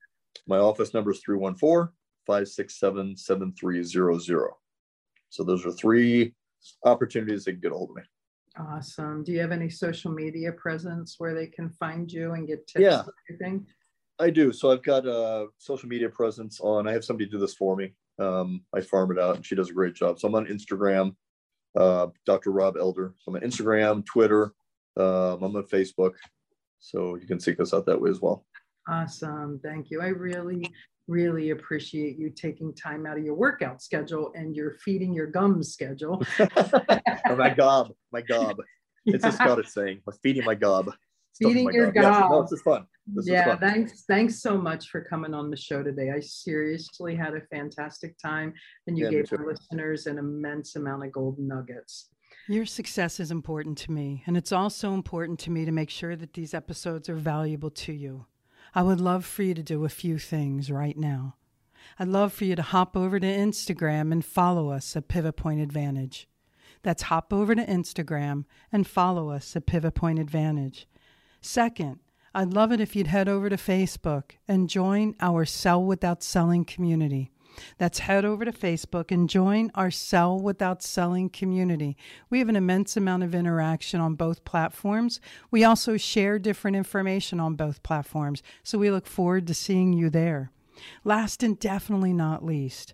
my office number is 314 567 7300. So those are three opportunities they can get a hold of me. Awesome. Do you have any social media presence where they can find you and get tips yeah, everything? I do. So I've got a social media presence on, I have somebody do this for me. Um, I farm it out and she does a great job. So I'm on Instagram, uh, Dr. Rob Elder. So I'm on Instagram, Twitter, um, I'm on Facebook. So you can seek us out that way as well. Awesome. Thank you. I really, really appreciate you taking time out of your workout schedule and your feeding your gums schedule. (laughs) oh, my gob, my gob. Yeah. (laughs) It's a Scottish saying, feeding my gob. Feeding my your gob. gob. Yes. No, this is fun. This yeah, fun. thanks. Thanks so much for coming on the show today. I seriously had a fantastic time, and you yeah, gave our listeners an immense amount of golden nuggets. Your success is important to me, and it's also important to me to make sure that these episodes are valuable to you. I would love for you to do a few things right now. I'd love for you to hop over to Instagram and follow us at Pivot Point Advantage. That's hop over to Instagram and follow us at Pivot Point Advantage. Second, I'd love it if you'd head over to Facebook and join our Sell Without Selling community. That's head over to Facebook and join our Sell Without Selling community. We have an immense amount of interaction on both platforms. We also share different information on both platforms, so we look forward to seeing you there. Last and definitely not least,